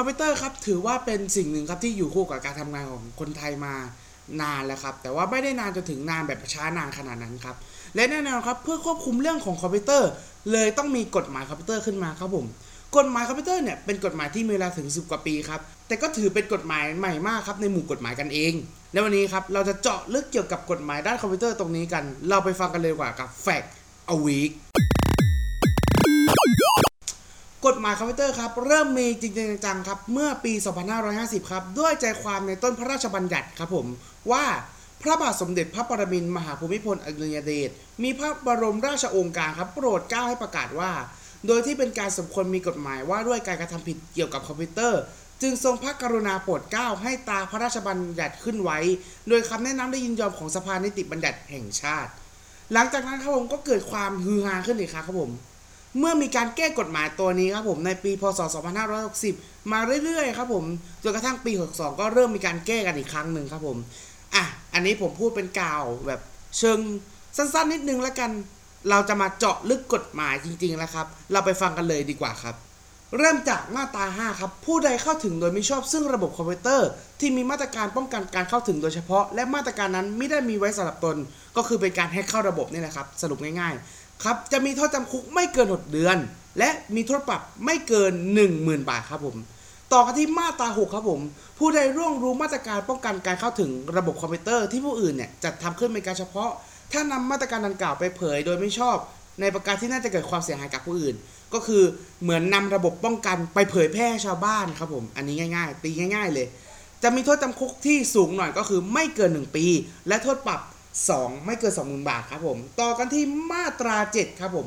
คอมพิวเตอร์ครับถือว่าเป็นสิ่งหนึ่งครับที่อยู่คู่กับการทำงานของคนไทยมานานแล้วครับ แต่ว่าไม่ได้นานจนถึงนานแบบช้านานขนาดนั้นครับ และแน่นอนครับเพื่อควบคุมเรื่องของคอมพิวเตอร์ เลยต้องมีกฎหมายคอมพิวเตอร์ขึ้นมาครับผมกฎหมายคอมพิวเตอร์เนี่ยเป็นกฎหมายที่มีเวลาถึง 10 กว่าปีครับแต่ก็ถือเป็นกฎหมายใหม่มากครับในหมู่กฎหมายกันเอง และวันนี้ครับเราจะเจาะลึกเกี่ยวกับกฎหมายด้านคอมพิวเตอร์ตรงนี้กัน เราไปฟังกันเลยกว่ากับ Fact a Week กฎหมายคอมพิวเตอร์ครับเริ่มมีจริงจังครับเมื่อปี 2550 ครับด้วยใจความในต้นพระราชบัญญัติครับผมว่าพระบาทสมเด็จพระปรมินทรมหาภูมิพลอดุลยเดชมีพระบรมราชโองการครับโปรดเกล้าให้ประกาศว่า โดยที่เป็นการสมควรมีกฎหมายว่าด้วยการกระทำผิดเกี่ยวกับคอมพิวเตอร์ จึงทรงพระกรุณาโปรดเกล้าให้ตราพระราชบัญญัติขึ้นไว้ โดยคำแนะนำและยินยอมของสภานิติบัญญัติแห่งชาติ หลังจากนั้นครับผมก็เกิดความฮือฮาขึ้นอีกครั้งครับผม เมื่อมีการแก้กฎหมายตัวนี้ครับผมในปีพศ 2560 มาเรื่อยๆครับผมจนกระทั่งปี 62 ก็เริ่มมีการแก้กันอีกครั้งหนึ่งครับผมอะอันนี้ผมพูดเป็นกล่าวแบบเชิงสั้นๆ นิดนึงแล้วกัน เราจะมาเจาะลึกกฎหมายจริงๆแล้วครับ เราไปฟังกันเลยดีกว่าครับ เริ่มจากมาตรา 5 ครับ ผู้ใดเข้าถึงโดยไม่ชอบซึ่งระบบคอมพิวเตอร์ ที่มีมาตรการป้องกันการเข้าถึงโดยเฉพาะ และมาตรการนั้นไม่ได้มีไว้สำหรับตน ก็คือเป็นการแฮกเข้าระบบนี่แหละครับ สรุปง่ายๆ ครับจะมีโทษจำคุกไม่เกิน 6 เดือน และมีโทษปรับไม่เกิน 10,000 บาทครับผม ต่อกันที่มาตรา 6 ครับผม ผู้ใดร่วงรู้มาตรการป้องกันการเข้าถึงระบบคอมพิวเตอร์ที่ผู้อื่นเนี่ยจัดทำขึ้นเป็นการเฉพาะ ถ้านำมาตรการดังกล่าวไปเผยโดยไม่ชอบ ในประการที่น่าจะเกิดความเสียหายกับผู้อื่น ก็คือเหมือนนำระบบป้องกันไปเผยแพร่ให้ชาวบ้านครับผม อันนี้ง่าย ๆ ตีง่าย ๆ เลย จะมีโทษจำคุกที่สูงหน่อยก็คือไม่เกิน 1 ปี และโทษปรับ 2 ไม่เกิน 20,000 บาทครับผม ต่อกันที่มาตรา 7 ครับผม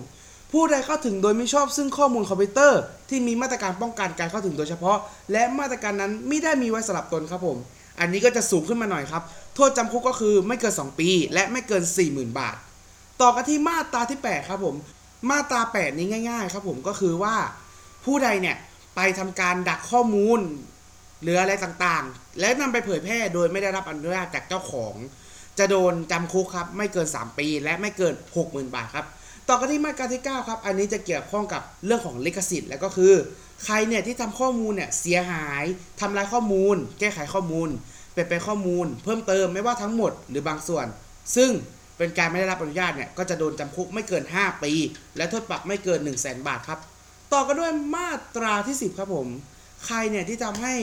ผู้ใดเข้าถึงโดยไม่ชอบซึ่งข้อมูลคอมพิวเตอร์ ที่มีมาตรการป้องกันการเข้าถึงโดยเฉพาะ และมาตรการนั้นไม่ได้มีไว้สำหรับตนครับผม อันนี้ก็จะสูงขึ้นมาหน่อยครับ โทษจำคุกก็คือไม่เกิน 2 ปี และไม่เกิน 40,000 บาท ต่อกันที่มาตราที่ 8 ครับผม มาตรา 8 นี้ง่าย ๆ ครับผมก็คือว่า ผู้ใดเนี่ยไปทำการดักข้อมูลหรืออะไรต่างๆ และนำไปเผยแพร่โดยไม่ได้รับอนุญาตจากเจ้าของ จะโดนจำคุกครับไม่เกิน 3 ปี และไม่เกิน 60,000 บาทครับต่อกันที่มาตราที่9ครับอันนี้จะเกี่ยวข้องกับเรื่องของลิขสิทธิ์แล้วก็คือ ใครเนี่ยที่ทำข้อมูลเนี่ยเสียหายทำลายข้อมูล แก้ไขข้อมูล เปลี่ยนแปลงข้อมูล เพิ่มเติมไม่ว่าทั้งหมดหรือบางส่วน ซึ่งเป็นการไม่ได้รับอนุญาตเนี่ยก็จะโดนจำคุกไม่เกิน 5 ปี และโทษปรับไม่เกิน 1 0 0 0 0แบาทครับ ต่อกันด้วยมาตราที่ 10 ครับผม ใครเนี่ยที่ทำให้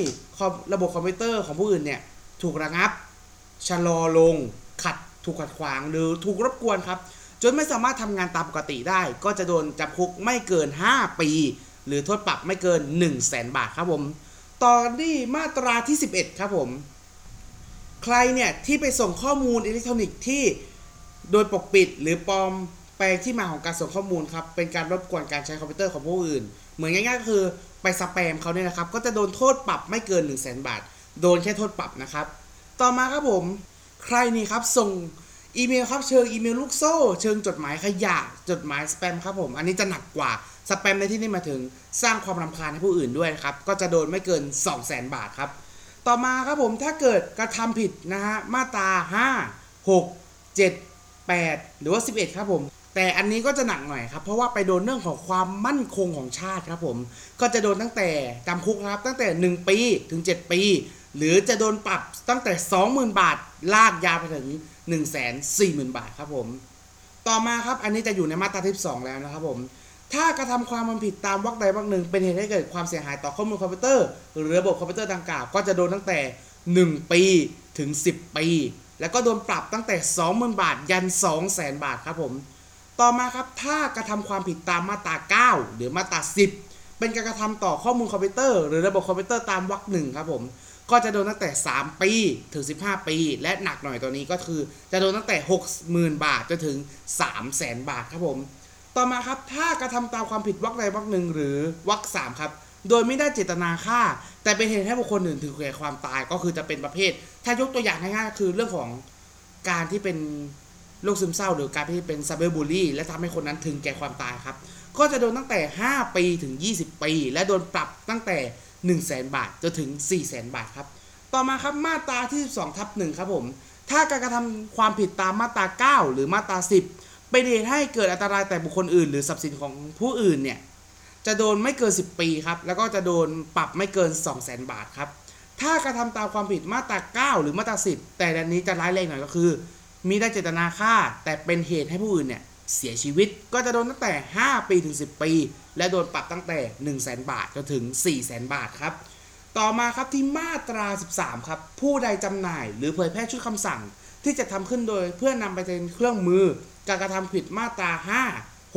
ระบบคอมพิวเตอร์ของผู้อื่นเนี่ยถูกระงับ ชะลอลงขัดถูกขัดขวางหรือถูกรบกวนครับ จนไม่สามารถทำงานตามปกติได้ ก็จะโดนจำคุกไม่เกิน 5 ปี หรือโทษปรับไม่เกิน 1 0 0 0 0แบาทครับผมต่อกันที่มาตราที่ 11 ครับผม ใครเนี่ยที่ไปส่งข้อมูลอิเล็กทรอนิกส์ที่โดยปกปิดหรือปลอมแปลงที่มาของการส่งข้อมูลครับ เป็นการรบกวนการใช้คอมพิวเตอร์ของผู้อื่น เหมือนง่ายๆก็คือไปสแปมเขาเนี่ยนะครับ ก็จะโดนโทษปรับไม่เกิน 1 0 0 0 0แบาท โดนแค่โทษปรับนะครับ ต่อมาครับผม ใครนี่ครับส่งอีเมลครับเชิงอีเมลลูกโซ่ เชิงจดหมายขยะจดหมายสแปมครับผม อันนี้จะหนักกว่าสแปมในที่นี้มาถึงสร้างความรำคาญให้ผู้อื่นด้วยครับ ก็จะโดนไม่เกิน 2 0 0 0 0 0 บาทครับ ต่อมาครับผมถ้าเกิดกระทำผิดนะฮะมาตรา5 6 7 8 หรือว่า 11 ครับผม แต่อันนี้ก็จะหนักหน่อยครับ เพราะว่าไปโดนเรื่องของความมั่นคงของชาติครับผม ก็จะโดนตั้งแต่จำคุกครับตั้งแต่ 1 ปีถึง 7 ปี หรือจะโดนปรับตั้งแต่ 20,000 บาท ลากยาวไปถึง 1 4 0 0 0 0 บาทครับผม ต่อมาครับอันนี้จะอยู่ในมาตราที่2แล้วนะครับผม ถ้ากระทำความผิดตามวรรคใดวรรคหนึ่ง เป็นเหตุให้เกิดความเสียหายต่อข้อมูลคอมพิวเตอร์หรือระบบคอมพิวเตอร์ดังกล่าวก็จะโดนตั้งแต่ 1 ปีถึง 10 ปี แล้วก็โดนปรับตั้งแต่ 20,000 บาท ยัน 200,000 บาทครับผม ต่อมาครับถ้ากระทำความผิดตามมาตรา 9 หรือมาตรา 10 เป็นการกระทำต่อข้อมูลคอมพิวเตอร์ หรือระบบคอมพิวเตอร์ตามวรรคหนึ่งครับผม ก็จะโดนตั้งแต่ 3 ปีถึง 15 ปี และหนักหน่อยตัวนี้ก็คือ จะโดนตั้งแต่ 60,000 บาทจนถึง 300,000 บาทครับผม ต่อมาครับถ้ากระทำตามความผิดวรรคใดวรรคหนึ่งหรือวรรคสามครับ โดยไม่ได้เจตนาฆ่า แต่เป็นเหตุให้บุคคลอื่นถึงแก่ความตายก็คือจะเป็นประเภท ถ้ายกตัวอย่างง่ายๆคือเรื่องของการที่เป็นโรคซึมเศร้า หรือการที่เป็นซับเบอร์บูลลี่และทำให้คนนั้นถึงแก่ความตายครับ ก็จะโดนตั้งแต่ 5 ปีถึง 20 ปี และโดนปรับตั้งแต่ 1 0 0 0 0แบาทจนถึง 4 0 0 0 0 0 บาทครับ ต่อมาครับมาตราที่12ทับ1ครับผม ถ้าการกระทำความผิดตามมาตรา 9 หรือมาตรา 10 เป็นเหตุให้เกิดอันตรายแต่บุคคลอื่น หรือทรัพย์สินของผู้อื่นเนี่ย จะโดนไม่เกิน 10 ปีครับ แล้วก็จะโดนปรับไม่เกิน 2 0 0 0 0 0 บาทครับ ถ้ากระทำตามความผิดมาตรา 9 หรือมาตรา 10 แต่อันนี้จะร้ายแรงหน่อยก็คือ มีได้เจตนาฆ่าแต่เป็นเหตุให้ผู้อื่นเนี่ยเสียชีวิตก็จะโดนตั้งแต่ 5 ปีถึง 10 ปีและโดนปรับตั้งแต่ 1 0 0 0 0แบาทจนถึง 4 0 0 0 0 0บาทครับ ต่อมาครับที่มาตรา 13 ครับ ผู้ใดจำหน่าย หรือเผยแพร่ชุดคำสั่ง ที่จะทำขึ้นโดยเพื่อนำไปเป็นเครื่องมือ การกระทำผิดมาตรา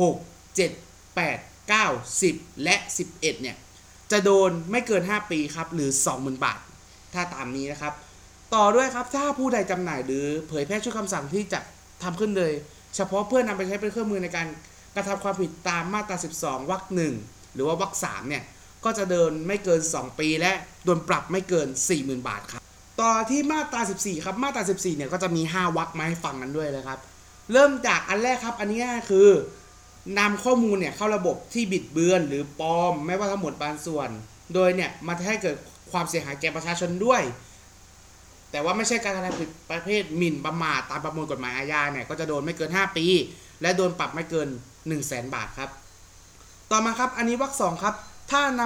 5 6 7 8 9 10 และ 11 เนี่ย จะโดนไม่เกิน 5 ปีครับ หรือ 20,000 บาท ถ้าตามนี้นะครับ ต่อด้วยครับถ้าผู้ใดจำหน่ายหรือเผยแพร่ชุดคำสั่งที่จะทำขึ้นเลยเฉพาะเพื่อนำไปใช้เป็นเครื่องมือในการ กระทำความผิดตามมาตรา 12 วรรคหนึ่งหรือว่าวรรคสามเนี่ย ก็จะเดินไม่เกิน 2 ปีและโดนปรับไม่เกิน 40,000 บาทครับ ต่อที่มาตรา 14 ครับมาตรา 14 เนี่ยก็จะมี 5 วรรคมาให้ฟังกันด้วยเลยครับ เริ่มจากอันแรกครับ อันนี้คือนำข้อมูลเนี่ยเข้าระบบที่บิดเบือนหรือปลอม ไม่ว่าทั้งหมดบางส่วน โดยเนี่ยมาให้เกิดความเสียหายแก่ประชาชนด้วย แต่ว่าไม่ใช่การกระทำผิดประเภทหมิ่นประมาทตามประมวลกฎหมายอาญาเนี่ยก็จะโดนไม่เกิน 5 ปี และโดนปรับไม่เกิน 1 0 0 0 0แสนบาทครับ ต่อมาครับอันนี้วรรคสองครับ ถ้าน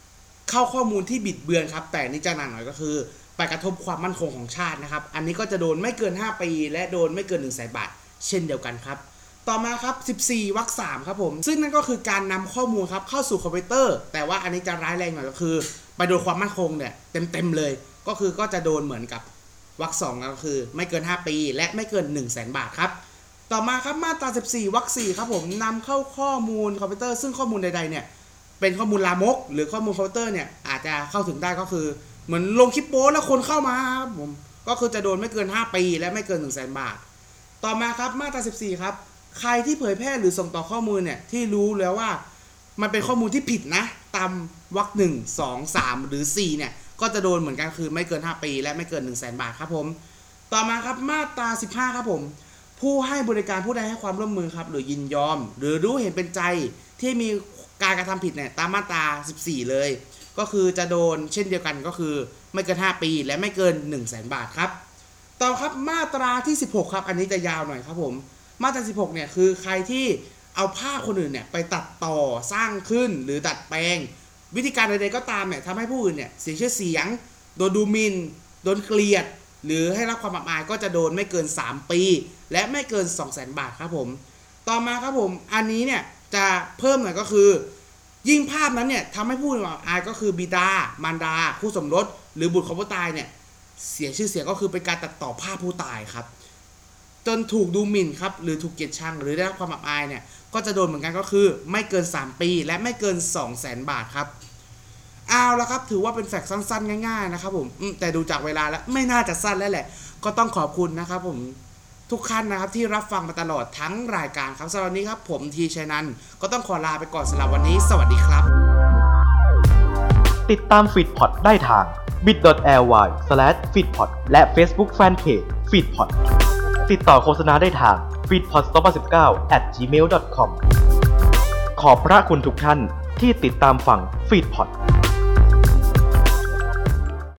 ำเข้าข้อมูลที่บิดเบือนครับ แต่นี่จะหนักหน่อยก็คือไปกระทบความมั่นคงของชาตินะครับ อันนี้ก็จะโดนไม่เกิน 5 ปี และโดนไม่เกิน 1 0 0 0 0แสนบาท เช่นเดียวกันครับ ต่อมาครับ 14วรรคสามครับผม ซึ่งนั่นก็คือการนำข้อมูลครับเข้าสู่คอมพิวเตอร์ แต่ว่าอันนี้จะร้ายแรงหน่อยก็คือ ไปโดนความมั่นคงเนี่ยเต็มๆเลย ก็คือก็จะโดนเหมือนกับวรรคสองก็คือไม่เกิน 5 ปี และไม่เกิน 1 0 0 0 0แสนบาทครับ ต่อมาครับมาตรา 14วรรคสี่ครับผมนำเข้าข้อมูลคอมพิวเตอร์ซึ่งข้อมูลใดๆเนี่ยเป็นข้อมูลลามก หรือข้อมูลคอมพิวเตอร์เนี่ยอาจจะเข้าถึงได้ก็คือ เหมือนลงคลิปโป๊แล้วคนเข้ามาครับผมก็คือจะโดนไม่เกิน 5 ปี และไม่เกิน1 0 0 0 0แสนบาท ต่อมาครับมาตรา 14 ครับใครที่เผยแพร่หรือส่งต่อข้อมูลเนี่ยที่รู้แล้วว่ามันเป็นข้อมูลที่ผิดนะ ตามวรรคหนึ่งสองสามหรือ4เนี่ย ก็จะโดนเหมือนกันคือไม่เกิน 5 ปี และไม่เกิน 1 0 0 0 0แสนบาทครับผม ต่อมาครับมาตรา 15 ครับผม ผู้ให้บริการผู้ใดให้ความร่วมมือครับ หรือยินยอม หรือรู้เห็นเป็นใจที่มีการกระทำผิดเนี่ยตามมาตรา 14 เลย ก็คือจะโดนเช่นเดียวกันก็คือไม่เกิน 5 ปีและไม่เกิน 1 0 0 0 0แสนบาทครับ ต่อครับมาตราที่ 16 ครับ อันนี้จะยาวหน่อยครับผม มาตรา 16 เนี่ยคือใครที่เอาภาพคนอื่นเนี่ยไปตัดต่อสร้างขึ้นหรือดัดแปลง วิธีการใดๆก็ตามเนี่ยทำให้ผู้อื่นเนี่ยเสียชื่อเสียง โดนดูหมินโดนเกลียด หรือให้รับความอับอายก็จะโดนไม่เกิน 3 ปี และไม่เกิน 2 0 0 0 0 0 บาทครับผม ต่อมาครับผมอันนี้เนี่ยจะเพิ่มหน่อยก็คือ ยิ่งภาพนั้นเนี่ยทำให้ผู้อับอายก็คือบิดา มารดา คู่สมรส หรือบุตรของผู้ตายเนี่ยเสียชื่อเสียงก็คือเป็นการตัดต่อภาพผู้ตายครับ จนถูกดูหมิ่นครับหรือถูกเกลียดชังหรือได้รับความอับอายเนี่ยก็จะโดนเหมือนกันก็คือไม่เกิน 3 ปี และไม่เกิน 2 0 0แสนบาทครับ เอาละครับ ถือว่าเป็นแฟกต์สั้น ๆ ง่ายๆนะครับผมแต่ดูจากเวลาแล้วไม่น่าจะสั้นแล้วแหละ ก็ต้องขอบคุณนะครับผมทุกท่านนะครับที่รับฟังมาตลอดทั้งรายการครับสำหรับวันนี้ครับ ผมทีชัยนันก็ต้องขอลาไปก่อนสำหรับวันนี้ สวัสดีครับ ติดตามฟีดพอดได้ทาง bit.ly f e e d p o d และ Facebook Fanpage f e e d p o d ติดต่อโฆษณาได้ทาง f e e d p o d 2019 at gmail.com ขอบพระคุณทุกท่านที่ติดตามฟัง f e e d p o d